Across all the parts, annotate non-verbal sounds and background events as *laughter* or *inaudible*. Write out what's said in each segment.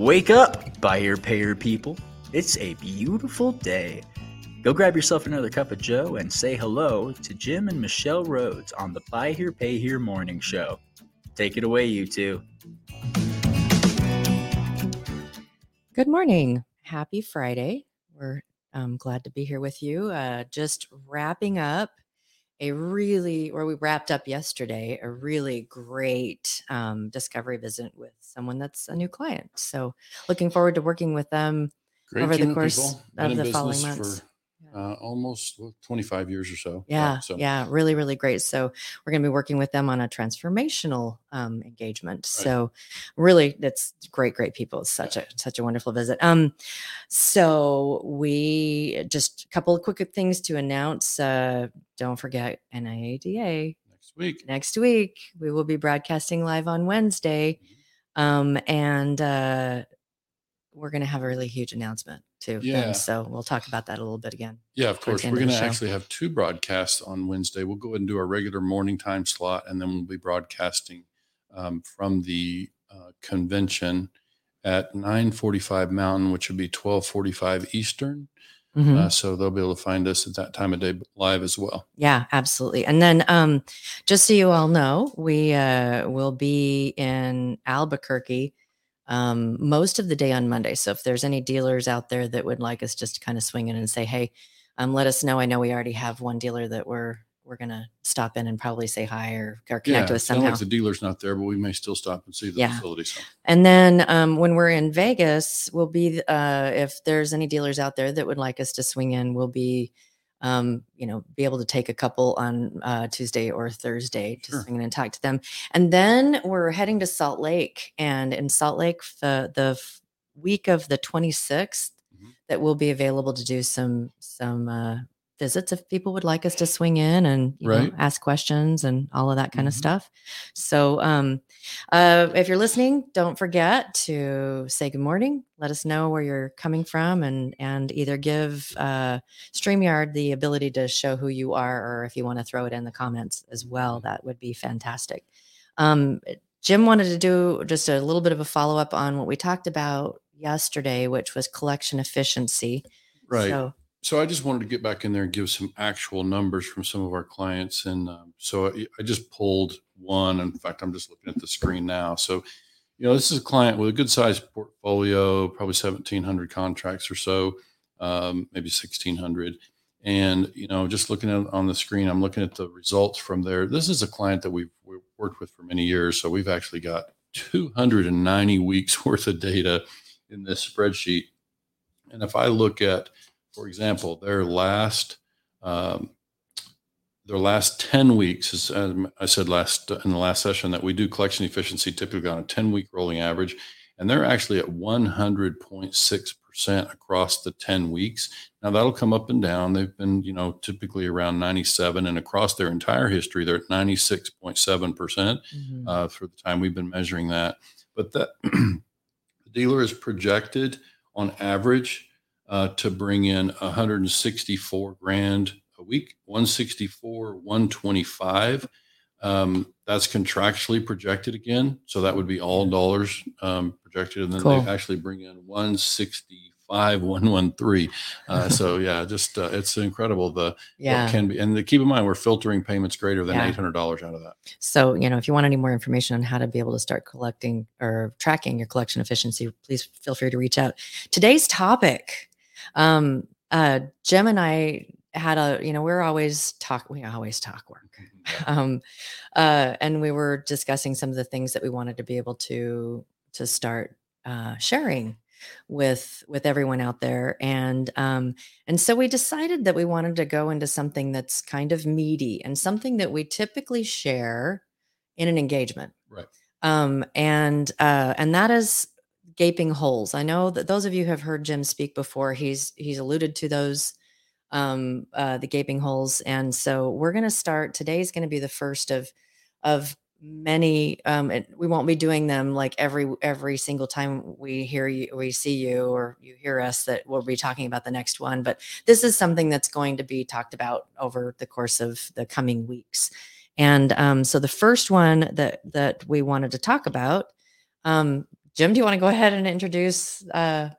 Wake up, buyer payer people. It's a beautiful day. Go grab yourself another cup of Joe and say hello to Jim and Michelle Rhodes on the Buy Here Pay Here morning show. Take it away, you two. Good morning. Happy Friday. We're um, glad to be here with you. Uh, just wrapping up a really, or we wrapped up yesterday, a really great um, discovery visit with someone that's a new client. So looking forward to working with them Great over the course of in the following months. Uh, almost well, 25 years or so. Yeah, so yeah, really, really great. So we're going to be working with them on a transformational um, engagement. So really, that's great, great people. It's such a such a wonderful visit. Um, so we just a couple of quick things to announce. Uh, don't forget NIADA next week. next week. We will be broadcasting live on Wednesday, Mm-hmm. um, and uh, we're going to have a really huge announcement too. Yeah. So we'll talk about that a little bit again. Yeah, of course. We're going to actually have two broadcasts on Wednesday. We'll go ahead and do our regular morning time slot, and then we'll be broadcasting um, from the uh, convention at 9:45 Mountain, which would be 12:45 Eastern. Mhm. Uh, so they'll be able to find us at that time of day live as well. Yeah, absolutely. And then um just so you all know, we uh will be in Albuquerque um most of the day on Monday. So if there's any dealers out there that would like us just to kind of swing in and say, "Hey, um let us know. I know we already have one dealer that we're we're going to stop in and probably say hi or, or connect yeah, with somehow." like the dealer's not there, but we may still stop and see the Yeah. facility. So. And then um, when we're in Vegas, we'll be uh, if there's any dealers out there that would like us to swing in, we'll be um, you know be able to take a couple on uh, Tuesday or Thursday to Sure. swing in and talk to them. And then we're heading to Salt Lake, and in Salt Lake, the the week of the 26th, Mhm. that we'll be available to do some some uh, visits if people would like us to swing in and you know, ask questions and all of that kind of Mhm. stuff. So um, uh, if you're listening, don't forget to say good morning. Let us know where you're coming from, and and either give uh, Streamyard the ability to show who you are, or if you want to throw it in the comments as well, that would be fantastic. Um, Jim wanted to do just a little bit of a follow up on what we talked about yesterday, which was collection efficiency. Right. So, So I just wanted to get back in there and give some actual numbers from some of our clients. And um, so I, I just pulled one. In fact, I'm just looking at the screen now. So, you know, this is a client with a good sized portfolio, probably 1,700 contracts or so, um, maybe 1,600. And, you know, just looking at on the screen, I'm looking at the results from there. This is a client that we've, we've worked with for many years. So we've actually got 290 weeks *laughs* worth of data in this spreadsheet. And if I look at, for example, their last um, their last 10 weeks is um, I said last in the last session that we do collection efficiency typically on a 10 week rolling average and they're actually at 100.6% across the 10 weeks. Now that'll come up and down. They've been, you know, typically around 97 and across their entire history they're at 96.7% mhm. uh, for the time we've been measuring that. But that *clears throat* the dealer is projected on average uh, to bring in 164 grand a week, 164, 125. Um, that's contractually projected again. So that would be all dollars um, projected. And then Cool. they actually bring in 165, 113. Uh, *laughs* so yeah, just uh, it's incredible the what can be. And to keep in mind, we're filtering payments greater than Yeah. $800 out of that. So, you know, if you want any more information on how to be able to start collecting or tracking your collection efficiency, please feel free to reach out. Today's topic, um, uh, Jim and I had a, you know, we're always talk, we always talk work. *laughs* Um, uh, and we were discussing some of the things that we wanted to be able to to start uh, sharing with with everyone out there and um and so we decided that we wanted to go into something that's kind of meaty and something that we typically share in an engagement Right. um and uh and that is gaping holes. I know that those of you have heard jim speak before he's he's alluded to those um uh the gaping holes. And so we're going to start Today is going to be the first of of many um we won't be doing them like every every single time we hear you we see you or you hear us that we'll be talking about the next one. But this is something that's going to be talked about over the course of the coming weeks. And um so the first one that that we wanted to talk about um Jim, do you want to go ahead and introduce uh,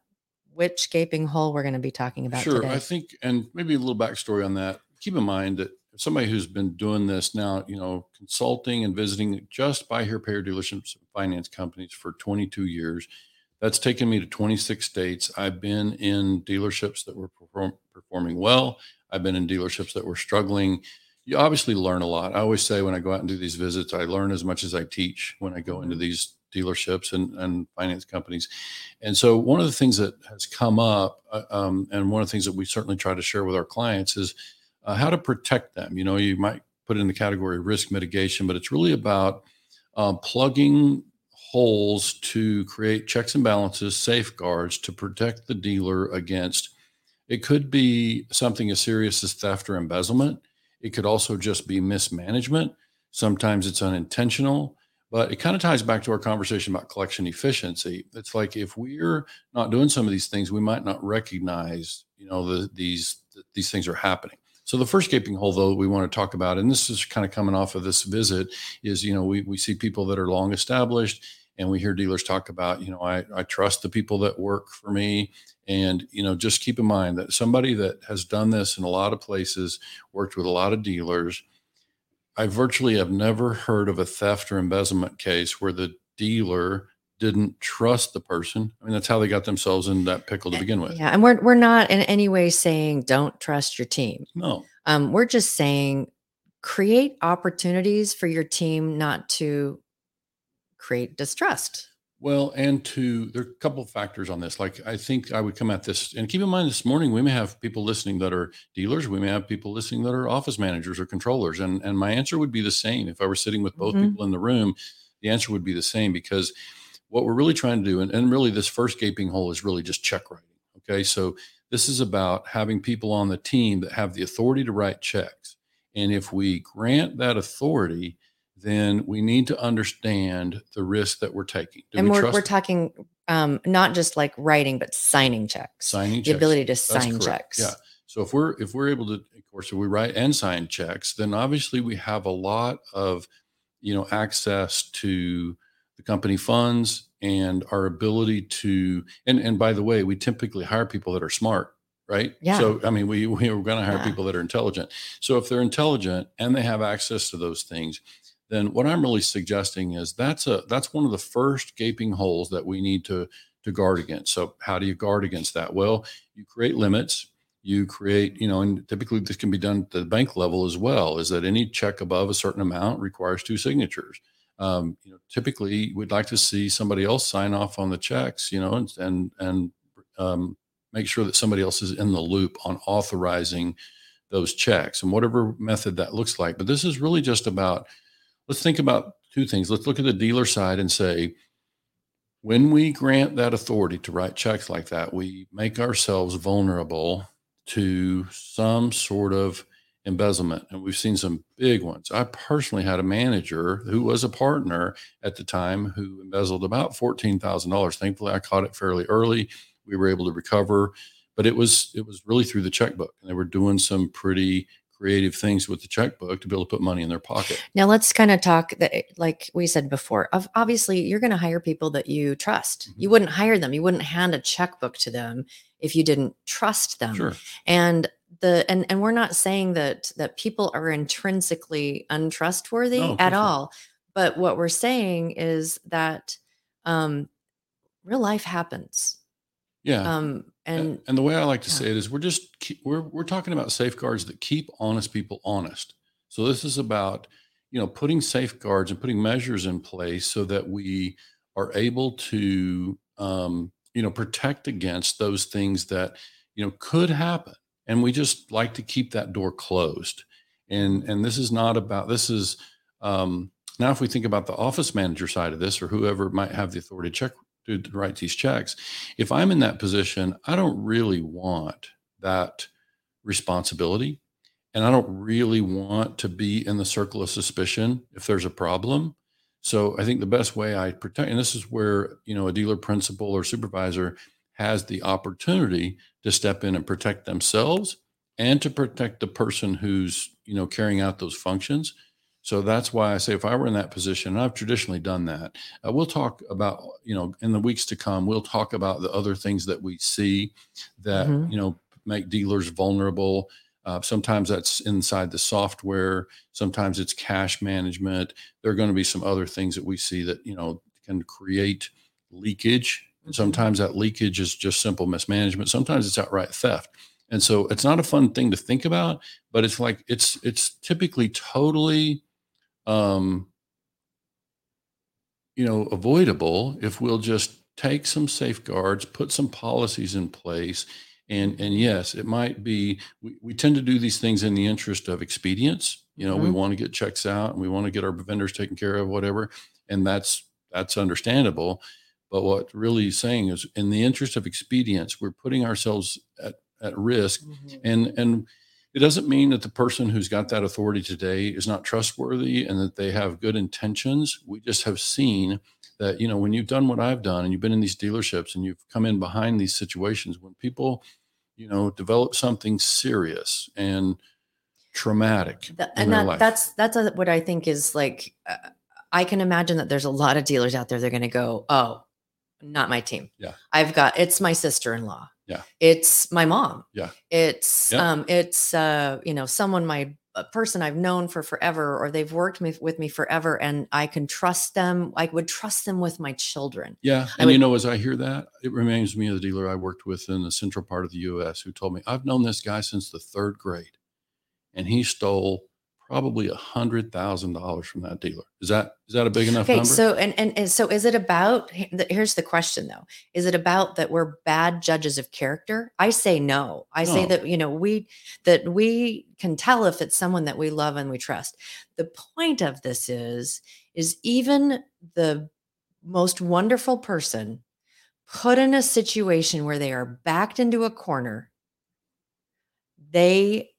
which gaping hole we're going to be talking about Sure. today? I think, and maybe a little backstory on that. Keep in mind that somebody who's been doing this now, you know, consulting and visiting just buy here, pay here dealerships and finance companies for 22 years. That's taken me to 26 states. I've been in dealerships that were perform- performing well. I've been in dealerships that were struggling. You obviously learn a lot. I always say when I go out and do these visits, I learn as much as I teach when I go into these dealerships and, and finance companies. And so, one of the things that has come up, uh, um, and one of the things that we certainly try to share with our clients is uh, how to protect them. You know, you might put it in the category of risk mitigation, but it's really about um, plugging holes to create checks and balances, safeguards to protect the dealer against. It could be something as serious as theft or embezzlement. It could also just be mismanagement. Sometimes it's unintentional, but it kind of ties back to our conversation about collection efficiency. It's like if we're not doing some of these things, we might not recognize, you know, the, these these things are happening. So the first gaping hole, though, we want to talk about, and this is kind of coming off of this visit, is you know we we see people that are long established, and we hear dealers talk about, you know, I I trust the people that work for me, and you know just keep in mind that somebody that has done this in a lot of places, worked with a lot of dealers. I virtually have never heard of a theft or embezzlement case where the dealer didn't trust the person. I mean, that's how they got themselves in that pickle to begin with. Yeah, and we're we're not in any way saying don't trust your team. No, Um, we're just saying create opportunities for your team not to create distrust. Well, and to there are a couple of factors on this. Like I think I would come at this and keep in mind this morning we may have people listening that are dealers, we may have people listening that are office managers or controllers. And and my answer would be the same. If I were sitting with both Mhm. people in the room, the answer would be the same because what we're really trying to do, and, and really this first gaping hole is really just check writing. Okay. So this is about having people on the team that have the authority to write checks. And if we grant that authority, then we need to understand the risk that we're taking. Do and we we're talking um, not just like writing, but signing checks. signing the checks? ability to That's sign correct. checks. Yeah. So if we're if we're able to, of course, if we write and sign checks, then obviously we have a lot of, you know, access to the company funds and our ability to. And and by the way, we typically hire people that are smart, right? Yeah. So I mean, we we are going to hire Yeah. people that are intelligent. So if they're intelligent and they have access to those things, then what I'm really suggesting is that's a that's one of the first gaping holes that we need to to guard against. So how do you guard against that? Well, you create limits. You create, you know, and typically this can be done at the bank level as well. Is that any check above a certain amount requires two signatures? Um, you know, typically we'd like to see somebody else sign off on the checks, you know, and and and um, make sure that somebody else is in the loop on authorizing those checks and whatever method that looks like. But this is really just about let's think about two things. Let's look at the dealer side and say, when we grant that authority to write checks like that, we make ourselves vulnerable to some sort of embezzlement. And we've seen some big ones. I personally had a manager who was a partner at the time who embezzled about $14,000. Thankfully, I caught it fairly early. We were able to recover, but it was it was really through the checkbook. And they were doing some pretty creative things with the checkbook to be able to put money in their pocket. Now let's kind of talk that, like we said before. Of obviously, you're going to hire people that you trust. Mhm. You wouldn't hire them. You wouldn't hand a checkbook to them if you didn't trust them. Sure. And the and and we're not saying that that people are intrinsically untrustworthy No, at all. But what we're saying is that um, real life happens. Yeah. Um, and and, the way I like to yeah. say it is we're just we're we're talking about safeguards that keep honest people honest. So this is about you know putting safeguards and putting measures in place so that we are able to um, you know protect against those things that you know could happen, and we just like to keep that door closed. And and this is not about this is um, now if we think about the office manager side of this or whoever might have the authority to check to, write these checks if I'm in that position, I don't really want that responsibility. And I don't really want to be in the circle of suspicion if there's a problem. So I think the best way I protect, and this is where, you know, a dealer principal or supervisor has the opportunity to step in and protect themselves and to protect the person who's, you know, carrying out those functions. So that's why I say if I were in that position, and I've traditionally done that, uh, we'll talk about, you know, in the weeks to come, we'll talk about the other things that we see that, Mhm. you know, make dealers vulnerable. Uh, sometimes that's inside the software. Sometimes it's cash management. There are going to be some other things that we see that, you know, can create leakage. And Mhm. sometimes that leakage is just simple mismanagement. Sometimes it's outright theft. And so it's not a fun thing to think about, but it's like it's it's typically totally um you know avoidable if we'll just take some safeguards, put some policies in place. And and yes, it might be we, we tend to do these things in the interest of expedience. You know, we Mhm. want to get checks out and we want to get our vendors taken care of, whatever. And that's that's understandable. But what really is saying is in the interest of expedience, we're putting ourselves at, at risk Mhm. and and it doesn't mean that the person who's got that authority today is not trustworthy and that they have good intentions we just have seen that you know when you've done what i've done and you've been in these dealerships and you've come in behind these situations when people you know develop something serious and traumatic in and that, that's that's a, what I think is like. Uh, I can imagine that there's a lot of dealers out there. They're going to go, "Oh, not my team. Yeah. I've got it's my sister-in-law. Yeah. it's my mom. Yeah. it's Yeah. um, it's uh, you know, someone my a person I've known for forever, or they've worked me, with me forever, and I can trust them. I would trust them with my children. Yeah. And you know, as I hear that, it reminds me of the dealer I worked with in the central part of the US who told me, I've known this guy since the third grade and he stole probably a hundred thousand dollars from that dealer. Is that is that a big enough Okay, number? so and, and and so is it about? he- Here's the question though: Is it about that we're bad judges of character? I say no. I say that you know we that we can tell if it's someone that we love and we trust. The point of this is is even the most wonderful person put in a situation where they are backed into a corner, they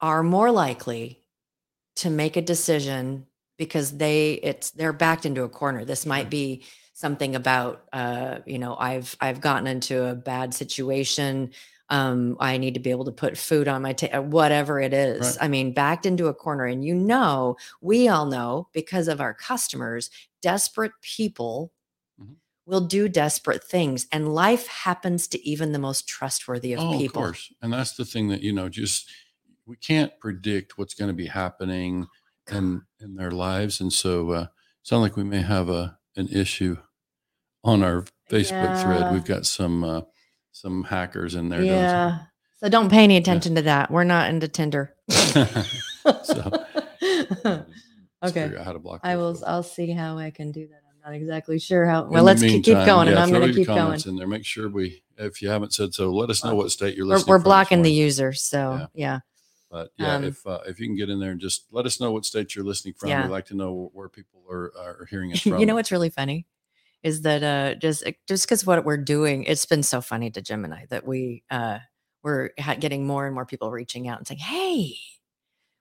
are more likely to make a decision because they it's they're backed into a corner this might be something about uh you know i've i've gotten into a bad situation um i need to be able to put food on my table whatever it is Right. i mean backed into a corner and you know we all know because of our customers desperate people Mhm. will do desperate things and life happens to even the most trustworthy of oh, people of course. And that's the thing that, you know, just we can't predict what's going to be happening in in their lives. And so uh sound like we may have a an issue on our Facebook thread. We've got some uh some hackers in there yeah so don't pay any attention to that we're not into tinder *laughs* So, *laughs* okay how to block I will. folks. i'll see how i can do that i'm not exactly sure how well let's keep, keep meantime, going and i'm going to keep going in there. Make sure we, if you haven't said so, let us know what state you're we're, listening. we're blocking the user so Yeah. yeah But yeah, um, if uh, if you can get in there and just let us know what state you're listening from, Yeah. we'd like to know where people are are hearing it from. *laughs* you know what's really funny? Is that uh just just because what we're doing it's been so funny to Gemini that we uh we're ha- getting more and more people reaching out and saying hey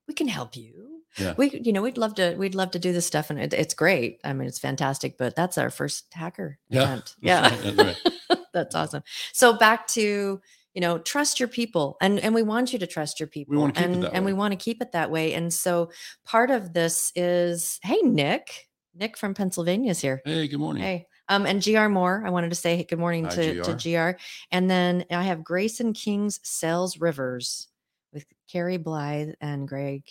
we can help you. Yeah. we you know we'd love to we'd love to do this stuff and it, it's great. I mean it's fantastic but that's our first hacker Yeah, *laughs* that's yeah. right, *laughs* that's awesome. So back to you know trust your people and and we want you to trust your people keep it and that and we want to keep it that way and so part of this is hey nick nick from pennsylvania is here Hey, good morning. Hey, um, and GR Moore, I wanted to say good morning Hi, to, to GR. And then I have Grayson King's Sales Rivers with Carrie Blythe and Greg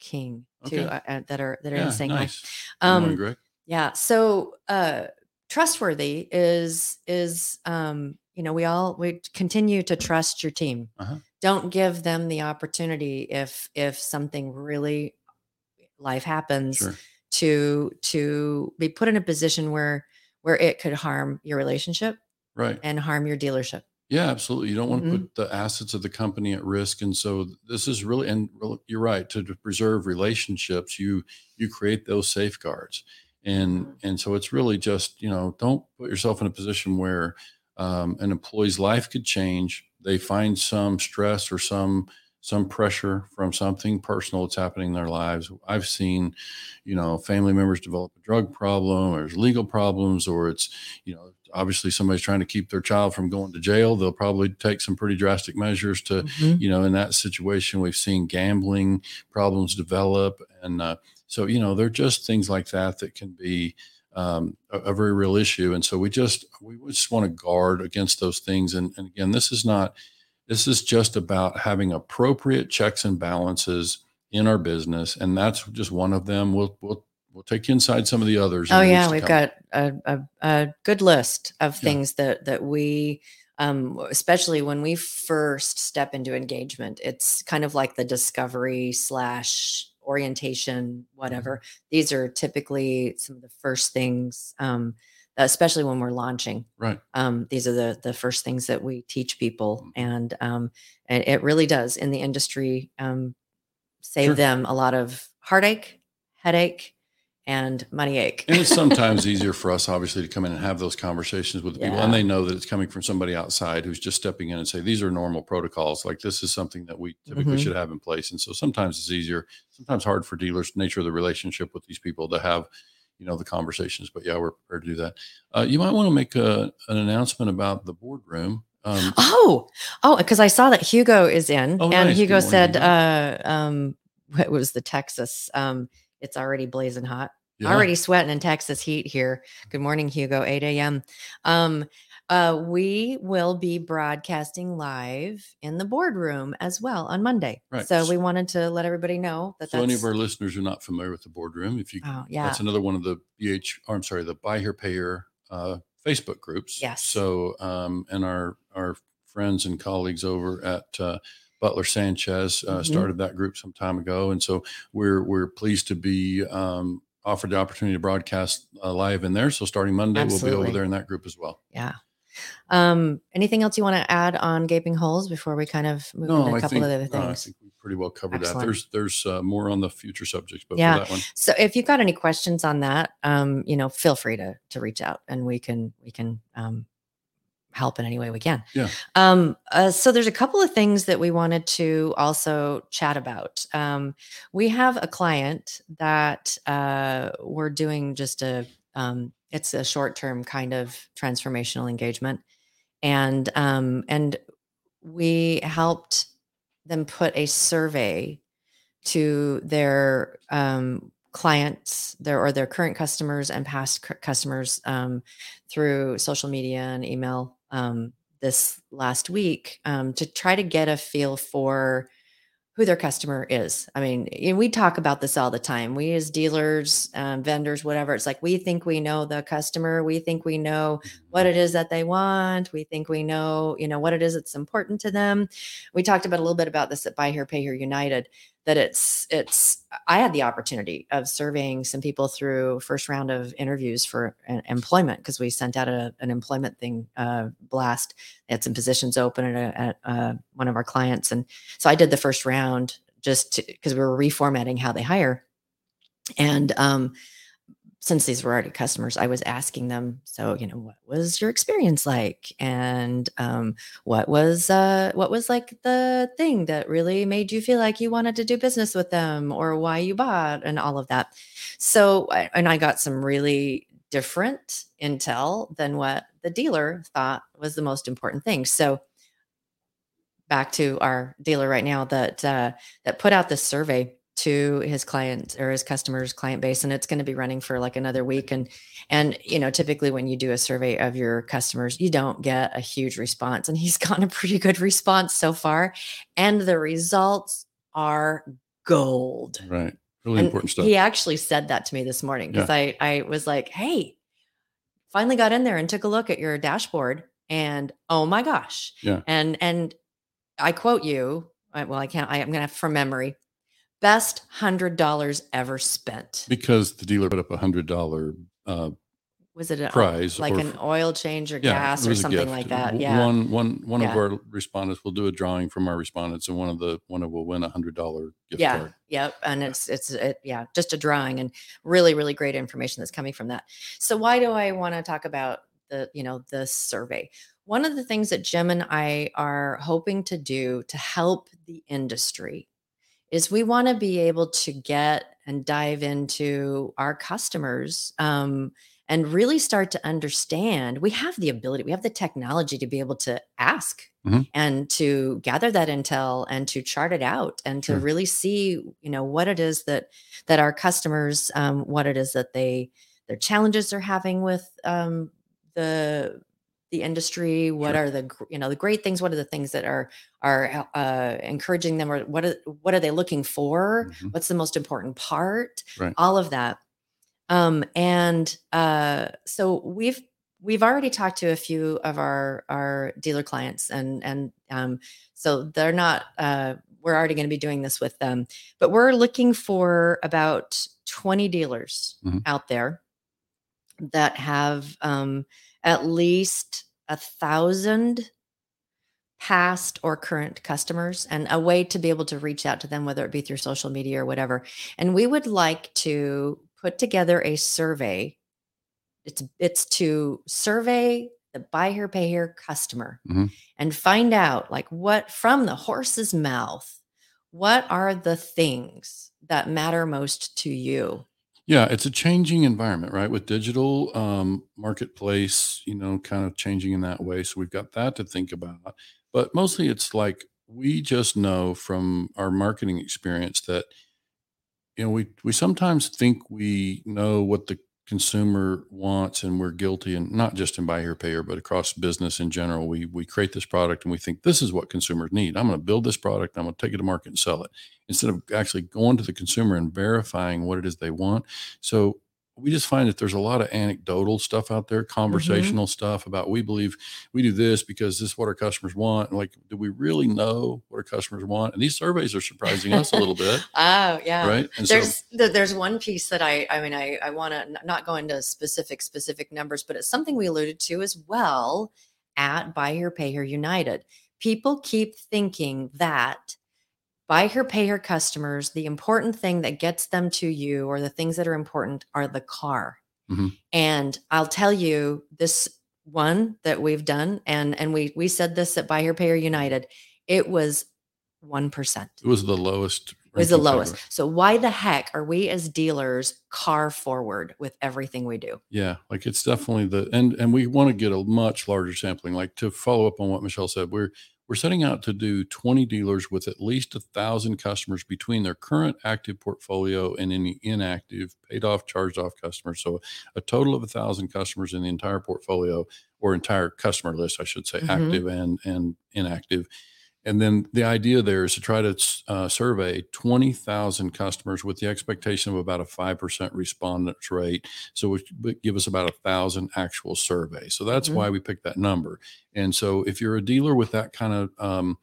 King too, Okay. uh, uh, that are that are yeah, saying hi. nice. Good morning, Um, Greg. yeah. So uh trustworthy is is um, you know, we all we continue to trust your team. Uh-huh. Don't give them the opportunity if if something really life happens Sure. to to be put in a position where where it could harm your relationship Right. and harm your dealership. Yeah, absolutely. You don't want to Mhm. put the assets of the company at risk, and so this is really and you're right to, to preserve relationships. You you create those safeguards, and Mhm. and so it's really just you know don't put yourself in a position where um, an employee's life could change. They find some stress or some some pressure from something personal that's happening in their lives. I've seen, you know, family members develop a drug problem or there's legal problems or it's, you know, obviously somebody's trying to keep their child from going to jail. They'll probably take some pretty drastic measures to, Mhm. you know, in that situation, we've seen gambling problems develop. And uh, so, you know, they're just things like that that can be um, a, a very real issue. And so we just, we just want to guard against those things. And, and again, this is not, this is just about having appropriate checks and balances in our business. And that's just one of them. We'll, we'll, we'll take you inside some of the others. Oh yeah, we've come. got a, a, a good list of Yeah. things that that we, um, especially when we first step into engagement, it's kind of like the discovery slash orientation, whatever. Mm-hmm. These are typically some of the first things, um, especially when we're launching. Right. Um, these are the the first things that we teach people, Mhm. and um, and it really does in the industry um, save Sure. them a lot of heartache, headache, and money ache. And it's *laughs* sometimes easier for us, obviously, to come in and have those conversations with the people, and they know that it's coming from somebody outside who's just stepping in and say, "These are normal protocols. Like this is something that we typically Mhm. should have in place." And so sometimes it's easier, sometimes hard for dealers, nature of the relationship with these people to have, you know, the conversations. But yeah, we're prepared to do that. Uh, you might want to make a, an announcement about the boardroom. Um, Oh, oh, because I saw that Hugo is in, Oh, and nice. Hugo said, uh, um, *laughs* what was the Texas? Um, it's already blazing hot, yeah. already sweating in Texas heat here. Good morning, Hugo. 8 a.m. Um, uh, we will be broadcasting live in the boardroom as well on Monday. Right. So we wanted to let everybody know that So that's any of our listeners who are not familiar with the boardroom, if you oh yeah That's another one of the BH, or I'm sorry, the Buy Here Pay Here uh, Facebook groups. Yes. So, um, and our our friends and colleagues over at uh, Butler Sanchez uh, Mhm. started that group some time ago, and so we're we're pleased to be um, offered the opportunity to broadcast uh, live in there. So starting Monday, we'll be over there in that group as well. yeah. Um, anything else you want to add on gaping holes before we kind of move into a couple think, of other no, I things? think we pretty well covered Excellent. that. There's there's uh, more on the future subjects, but Yeah. for that one, So if you've got any questions on that, um, you know, feel free to to reach out and we can we can um help in any way we can. Yeah. Um uh, so there's a couple of things that we wanted to also chat about. Um we have a client that uh we're doing just a um it's a short-term kind of transformational engagement and um and we helped them put a survey to their um, clients, their or their current customers and past cu- customers um, through social media and email um, this last week um, to try to get a feel for who their customer is. I mean, and we talk about this all the time. We as dealers, um, vendors, whatever. It's like we think we know the customer. We think we know what it is that they want. We think we know, you know, what it is that's important to them. We talked about a little bit about this at Buy Here, Pay Here United. That it's it's. I had the opportunity of surveying some people through first round of interviews for an employment because we sent out a, an employment thing uh, blast. They had some positions open at, a, at uh, one of our clients, and so I did the first round just because we were reformatting how they hire. And um, since these were already customers, I was asking them, so you know, what was your experience like, and um, what was uh, what was like the thing that really made you feel like you wanted to do business with them, or why you bought, and all of that. So, and I got some really different intel than what the dealer thought was the most important thing. So, back to our dealer right now that uh, that put out this survey to his client or his customers client base and it's going to be running for like another week and and you know typically when you do a survey of your customers you don't get a huge response and he's *laughs* gotten a pretty good response so far and the results are gold right, really and important stuff. he actually said that to me this morning because I I was like, "Hey, finally got in there and took a look at your dashboard, and oh my gosh!" Yeah. And and I quote you. Well, I can't. I, I'm gonna have from memory. Best hundred dollars ever spent. because the dealer put up a hundred dollar uh, Was it a, prize like or an oil change or Yeah, gas or something like that? Yeah. One one one Yeah. of our respondents will do a drawing from our respondents, and one of the one of will win a hundred dollar gift yeah card. yep and it's it's it, yeah just a drawing and really really great information that's coming from that so why do i want to talk about the you know the survey one of the things that Jim and I are hoping to do to help the industry is we want to be able to get and dive into our customers um, and really start to understand we have the ability we have the technology to be able to ask Mhm. and to gather that intel and to chart it out and to Sure. really see you know what it is that that our customers um, what it is that they their challenges they're having with um, the the industry what Sure. are the you know the great things what are the things that are are uh, encouraging them or what are what are they looking for Mhm. what's the most important part Right. all of that um and uh so we've we've already talked to a few of our our dealer clients and and um so they're not uh we're already going to be doing this with them but we're looking for about 20 dealers Mhm. out there that have um at least a thousand past or current customers and a way to be able to reach out to them whether it be through social media or whatever. And we would like to put together a survey. It's it's to survey the buy here pay here customer Mhm. and find out like what from the horse's mouth what are the things that matter most to you Yeah, it's a changing environment, right? With digital um, marketplace, you know, kind of changing in that way. So we've got that to think about. But mostly it's like we just know from our marketing experience that, you know, we, we sometimes think we know what the consumer wants and we're guilty and not just in buy here pay here but across business in general we we create this product and we think this is what consumers need. I'm going to build this product i'm going to take it to market and sell it instead of actually going to the consumer and verifying what it is they want. So we just find that there's a lot of anecdotal stuff out there mm-hmm. conversational stuff about we believe we do this because this is what our customers want. And like do we really know what our customers want? And these surveys are surprising us a little bit *laughs* oh yeah. right? And there's th- there's one piece that I I mean I I want to not go into specific specific numbers, but it's something we alluded to as well at Buy Here Pay Here United. People keep thinking that buy here pay here customers the important thing that gets them to you or the things that are important are the car Mhm. and i'll tell you this one that we've done and and we we said this at buy here pay here united it was 1% it was the lowest it was the lowest. ever. So why the heck are we as dealers car forward with everything we do? Yeah, like it's definitely the and and we want to get a much larger sampling. Like to follow up on what Michelle said, we're we're setting out to do 20 dealers with at least a thousand customers between their current active portfolio and any inactive, paid off, charged off customers. So a total of a thousand customers in the entire portfolio or entire customer list, I should say, Mhm. active and and inactive. And then the idea there is to try to uh, survey 20,000 customers with the expectation of about a 5% respondents rate. So which would give us about a thousand actual surveys. So that's Mhm. why we picked that number. And so if you're a dealer with that kind of um,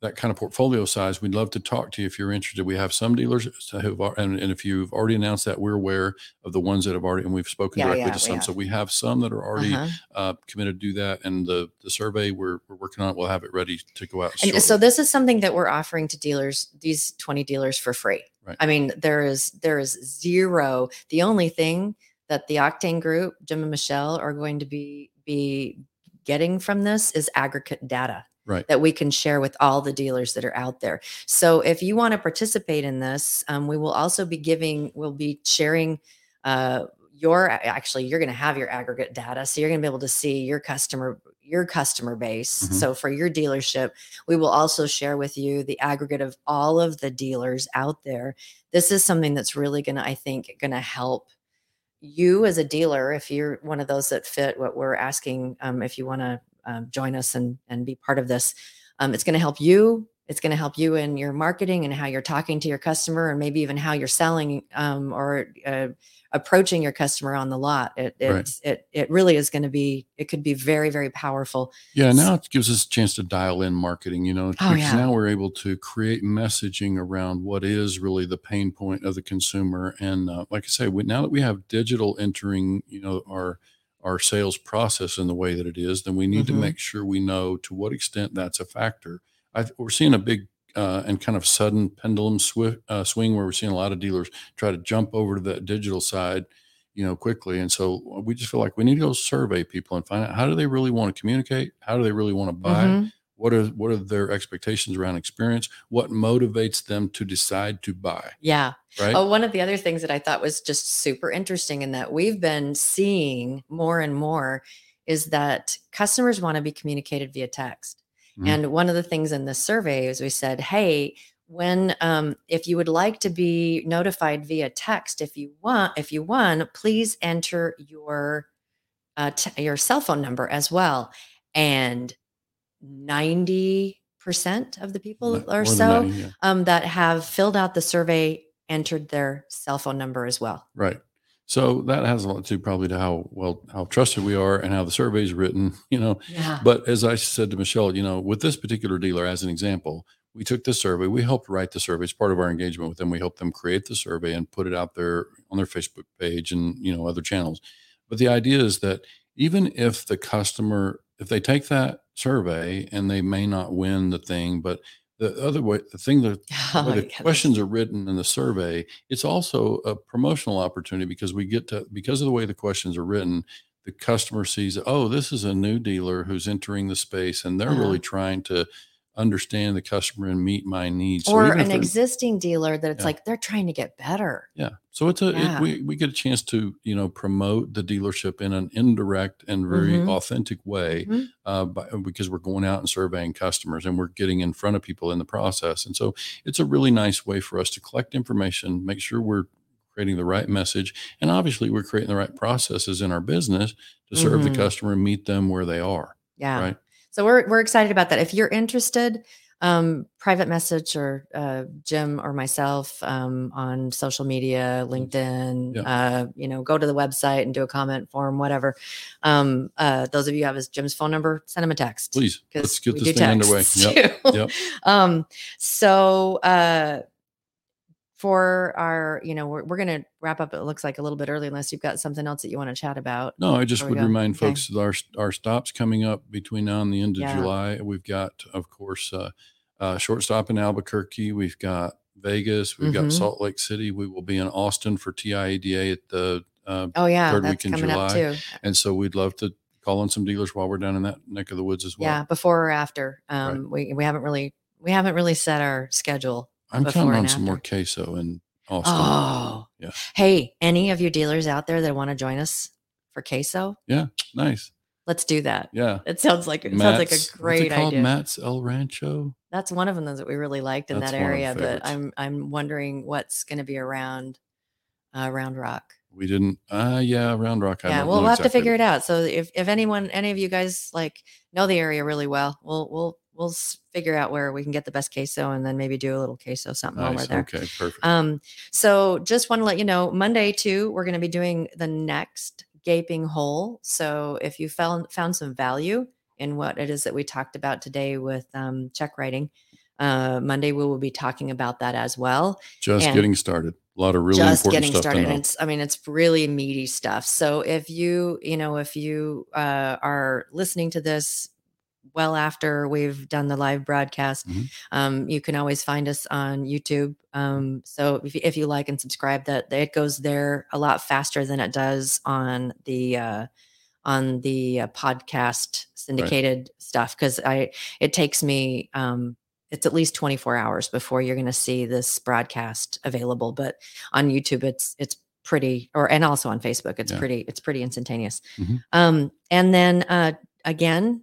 that kind of portfolio size, we'd love to talk to you if you're interested. We have some dealers who've, and, and if you've already announced that, we're aware of the ones that have already, and we've spoken Yeah, directly yeah, to some. So we have some that are already Uh-huh. uh, committed to do that. And the, the survey we're, we're working on it, we'll have it ready to go out. And so this is something that we're offering to dealers, these 20 dealers for free. Right. I mean, there is there is zero. The only thing that the Octane Group, Jim and Michelle, are going to be be getting from this is aggregate data. Right. That we can share with all the dealers that are out there. So if you want to participate in this, um, we will also be giving, we'll be sharing uh, your actually you're going to have your aggregate data so you're going to be able to see your customer your customer base Mhm. so for your dealership we will also share with you the aggregate of all of the dealers out there this is something that's really going to i think going to help you as a dealer if you're one of those that fit what we're asking um, if you want to um, join us and and be part of this um, it's going to help you it's going to help you in your marketing and how you're talking to your customer and maybe even how you're selling um, or uh, approaching your customer on the lot it Right. it it really is going to be it could be very very powerful Yeah, now it gives us a chance to dial in marketing, you know, Oh, because yeah. now we're able to create messaging around what is really the pain point of the consumer. And uh, like I say, we, now that we have digital entering, you know, our our sales process in the way that it is, then we need to Mhm. make sure we know to what extent that's a factor. I, we're seeing a big uh, and kind of sudden pendulum uh, swing where we're seeing a lot of dealers try to jump over to the digital side you know, quickly. And so we just feel like we need to go survey people and find out how do they really want to communicate? How do they really want to buy? Mhm. What are what are their expectations around experience? What motivates them to decide to buy? Yeah. Right. Oh, one of the other things that I thought was just super interesting and that we've been seeing more and more is that customers want to be communicated via text. Mhm. And one of the things in the survey is we said, hey, when um, if you would like to be notified via text, if you want, if you won, please enter your uh, t- your cell phone number as well. And ninety percent of the people or so 90, yeah. um, that have filled out the survey entered their cell phone number as well. Right. So that has a lot to probably to how well how trusted we are and how the survey is written, you know. Yeah. But as I said to Michelle, you know, with this particular dealer as an example, we took the survey, we helped write the survey. It's part of our engagement with them. We helped them create the survey and put it out there on their Facebook page and, you know, other channels. But the idea is that even if the customer if they take that survey and they may not win the thing, but the other way, the thing that *laughs* Oh, the yeah, questions are written in the survey, it's also a promotional opportunity because we get to because of the way the questions are written, the customer sees, oh, this is a new dealer who's entering the space and they're Uh-huh. really trying to understand the customer and meet my needs. Or if an existing dealer that it's Yeah. like they're trying to get better. yeah. So it's a Yeah. it, we we get a chance to you know promote the dealership in an indirect and very Mhm. authentic way Mhm. uh, by, because we're going out and surveying customers and we're getting in front of people in the process. And so it's a really nice way for us to collect information, make sure we're creating the right message, and obviously we're creating the right processes in our business to serve Mhm. the customer and meet them where they are. Yeah. Right. So we're we're excited about that. If you're interested, um, private message or uh, Jim or myself um, on social media, LinkedIn. Yeah. Uh, you know, go to the website and do a comment form, whatever. Um, uh, those of you who have his Jim's phone number, send him a text. Please because let's get this thing underway. *laughs* Yep. Yep. um, so uh, for our, you know, we're, we're going to wrap up. It looks like a little bit early, unless you've got something else that you want to chat about. No, I just would go. remind Okay. folks that our our stops coming up between now and the end of Yeah. July. We've got, of course, uh, uh, shortstop in Albuquerque. We've got Vegas. We've Mhm. got Salt Lake City. We will be in Austin for TIADA at the, uh, Oh yeah, Third week in July. and so we'd love to call on some dealers while we're down in that neck of the woods as well. Yeah, before or after. Um, we we haven't really we haven't really set our schedule. I'm counting on some more queso in Austin. Oh, Yeah. Hey, any of you dealers out there that want to join us for queso? Yeah, nice. Let's do that. Yeah. It sounds like it sounds like Matt's- a great called? idea. Matt's El Rancho. That's one of them that we really liked in That's that one of the area. But. I'm I'm wondering what's going to be around uh, Round Rock. We didn't. Uh, yeah, Round Rock. I yeah, we'll have to figure it out. So if if anyone, any of you guys like know the area really well, we'll we'll we'll figure out where we can get the best queso, and then maybe do a little queso something while we're there. Okay. Perfect. Um, so just want to let you know, Monday too, we're going to be doing the next gaping hole. So if you found found some value in what it is that we talked about today with um, check writing, uh, Monday we will be talking about that as well. Just and getting started. A lot of really just important getting stuff started. to know. And it's, I mean, it's really meaty stuff. So if you, you know, if you uh, are listening to this well after we've done the live broadcast, Mhm. um, you can always find us on YouTube. Um, so if, you- if you like and subscribe, that it goes there a lot faster than it does on the uh, on the uh, podcast syndicated stuff because I it takes me um, it's at least 24 hours before you're going to see this broadcast available but on youtube it's it's pretty or and also on facebook it's Yeah. pretty it's pretty instantaneous Mhm. um and then uh again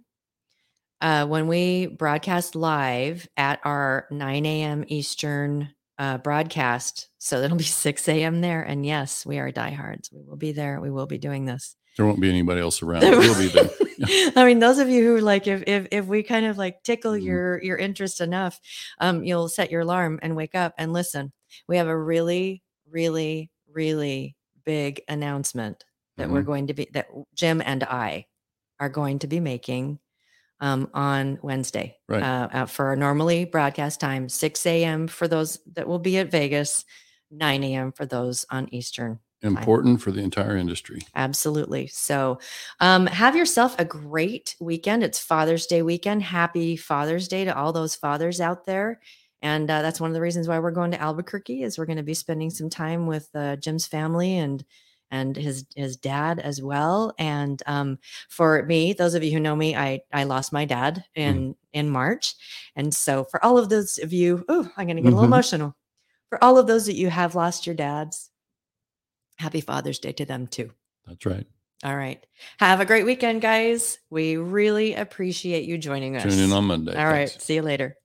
uh when we broadcast live at our 9 a.m eastern uh broadcast so it'll be *laughs* 6 a.m there and yes we are diehards we will be there we will be doing this There won't be anybody else around. We'll be there. *laughs* I mean, those of you who like, if if if we kind of like tickle Mhm. your your interest enough, um, you'll set your alarm and wake up and listen. We have a really, really, really big announcement that we're Mhm. going to be that Jim and I are going to be making um, on Wednesday Right. uh, uh, for our normally broadcast time, 6 a.m. for those that will be at Vegas, 9 a.m. for those on Eastern Important for the entire industry. Absolutely. So, um, have yourself a great weekend. It's Father's Day weekend. Happy Father's Day to all those fathers out there. And uh, that's one of the reasons why we're going to Albuquerque is we're going to be spending some time with uh, Jim's family and and his his dad as well. And um, for me, those of you who know me, I I lost my dad in in March, and so for all of those of you, oh, I'm going to get a little Mhm. emotional. For all of those that you have lost your dads, happy Father's Day to them too. That's right. All right, have a great weekend, guys. We really appreciate you joining us. Tune in on Monday. All right, Thanks. see you later.